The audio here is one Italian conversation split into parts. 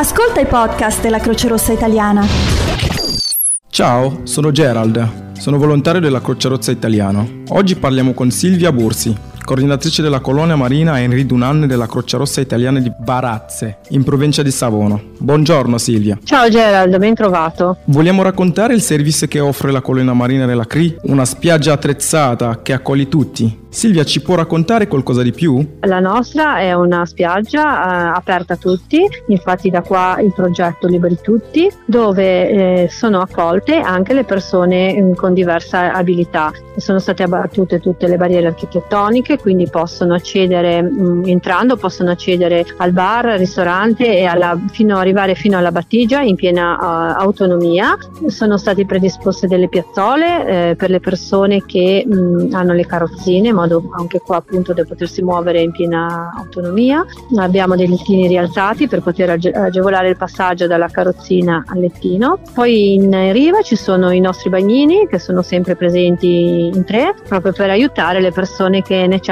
Ascolta i podcast della Croce Rossa Italiana. Ciao, sono Gerald, sono volontario della Croce Rossa Italiana. Oggi parliamo con Silvia Bursi, coordinatrice della colonia marina Henri Dunan della Croce Rossa Italiana di Barazze, in provincia di Savona. Buongiorno Silvia. Ciao Gerald, ben trovato. Vogliamo raccontare il servizio che offre la colonia marina della CRI, una spiaggia attrezzata che accoglie tutti, Silvia ci può raccontare qualcosa di più? La nostra è una spiaggia eh, aperta a tutti, infatti da qua il progetto Liberi Tutti, dove eh, sono accolte anche le persone mm, con diverse abilità. Sono state abbattute tutte le barriere architettoniche, quindi possono accedere, mh, mm, entrando, possono accedere al bar, al ristorante e alla, fino arrivare fino alla battigia in piena uh, autonomia. Sono state predisposte delle piazzole eh, per le persone che mh, mm, hanno le carrozzine modo anche qua appunto da potersi muovere in piena autonomia. Abbiamo dei lettini rialzati per poter age- agevolare il passaggio dalla carrozzina al lettino. Poi in riva ci sono i nostri bagnini che sono sempre presenti in tre proprio per aiutare le persone che necessitano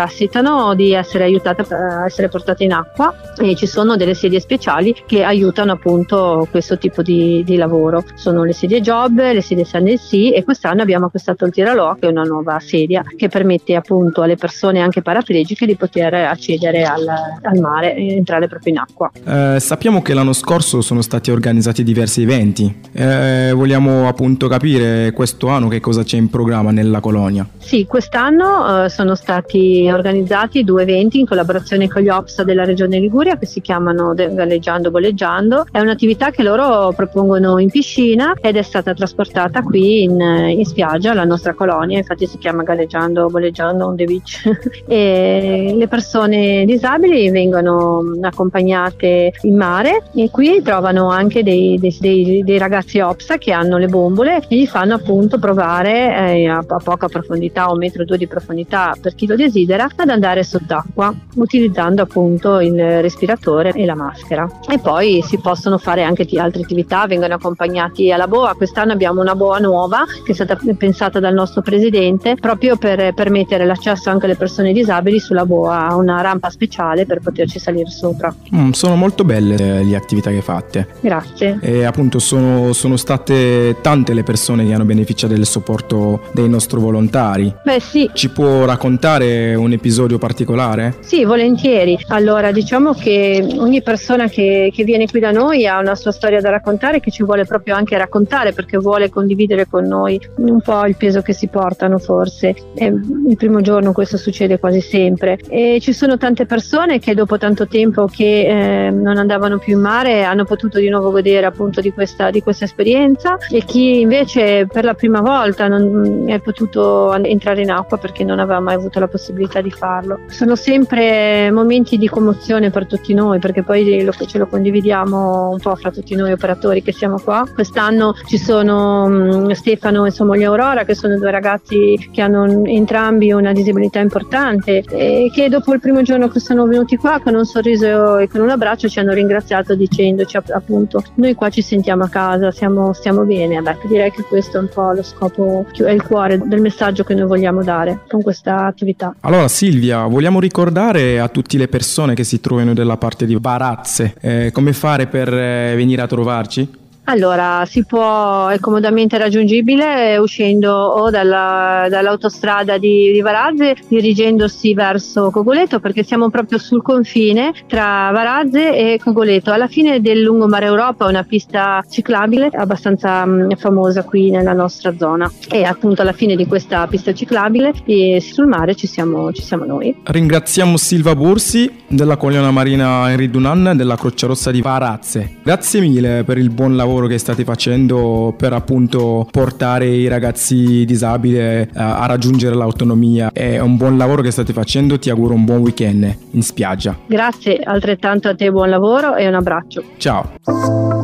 di essere aiutate a essere portate in acqua e ci sono delle sedie speciali che aiutano appunto questo tipo di, di lavoro. Sono le sedie job, le sedie SNC e quest'anno abbiamo acquistato il Tiraloa che è una nuova sedia che permette appunto appunto alle persone anche paraplegiche di poter accedere al, al mare e entrare proprio in acqua. Eh, sappiamo che l'anno scorso sono stati organizzati diversi eventi. Eh, vogliamo appunto capire questo anno che cosa c'è in programma nella colonia. Sì, quest'anno eh, sono stati organizzati due eventi in collaborazione con gli OPS della regione Liguria che si chiamano Galleggiando Bolleggiando. È un'attività che loro propongono in piscina ed è stata trasportata qui in, in spiaggia, alla nostra colonia, infatti si chiama Galleggiando Bolleggiando on the beach. e le persone disabili vengono accompagnate in mare e qui trovano anche dei, dei, dei, dei ragazzi OPSA che hanno le bombole e gli fanno appunto provare eh, a, a poca profondità un metro o due di profondità per chi lo desidera ad andare sott'acqua utilizzando appunto il respiratore e la maschera. E poi si possono fare anche altre attività vengono accompagnati alla boa. Quest'anno abbiamo una boa nuova che è stata pensata dal nostro presidente proprio per permettere l'accesso anche alle persone disabili. Sulla boa una rampa speciale per poterci salire sopra. Mm, sono molto belle le attività che fate grazie. E appunto sono, sono state tante le persone che hanno beneficiato del supporto dei nostri volontari. Beh sì. Ci può raccontare un episodio particolare? Sì, volentieri. Allora, diciamo che ogni persona che, che viene qui da noi ha una sua storia da raccontare che ci vuole proprio anche raccontare perché vuole condividere con noi un po' il peso che si portano forse. E il primo giorno questo succede quasi sempre. E ci sono tante persone che dopo tanto tempo che eh, non andavano più in mare hanno potuto di nuovo godere appunto di questa, di questa esperienza e chi invece per la prima volta non è potuto entrare in acqua perché non aveva mai avuto la possibilità di farlo. Sono sempre momenti di commozione per tutti noi perché poi lo, ce lo condividiamo un po' fra tutti noi operatori che siamo qua. Quest'anno ci sono um, Stefano e sua moglie Aurora che sono due ragazzi che hanno entrambi una disabilità importante e che dopo il primo giorno che sono venuti qua con un sorriso e con un abbraccio ci hanno ringraziato dicendoci appunto noi qua ci sentiamo a casa, siamo, stiamo bene. Beh, direi che questo è un po' lo scopo, è il cuore del messaggio che noi vogliamo dare con questa attività. Allora Silvia, vogliamo ricordare a tutte le persone che si trovano dalla parte di Barazze eh, come fare per eh, venire a trovarci? Allora, si può, è comodamente raggiungibile uscendo o dalla, dall'autostrada di, di, Varazze dirigendosi verso Cogoleto perché siamo proprio sul confine tra Varazze e Cogoleto. Alla fine del lungomare Europa una pista ciclabile abbastanza mh, famosa qui nella nostra zona e appunto alla fine di questa pista ciclabile sul mare ci siamo, ci siamo noi. Ringraziamo Silva Bursi della Colonia Marina Henri Dunan della Croce Rossa di Varazze. Grazie mille per il buon lavoro lavoro che state facendo per appunto portare i ragazzi disabili a, a raggiungere l'autonomia. È un buon lavoro che state facendo, ti auguro un buon weekend in spiaggia. Grazie, altrettanto a te buon lavoro e un abbraccio. Ciao.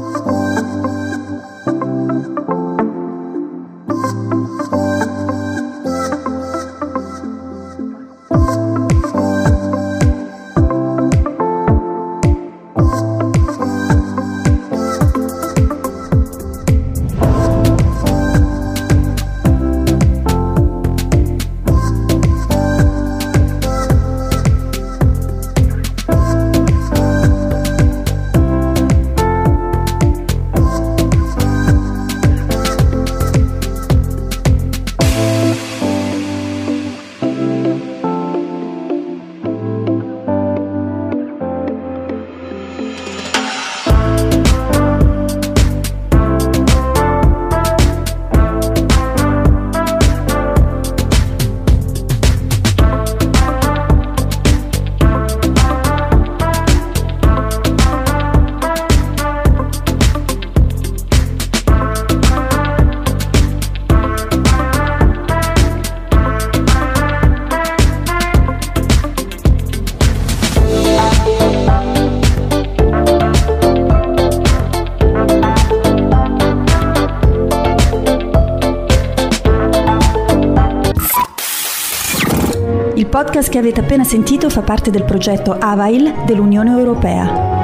Podcast che avete appena sentito fa parte del progetto AVAIL dell'Unione Europea.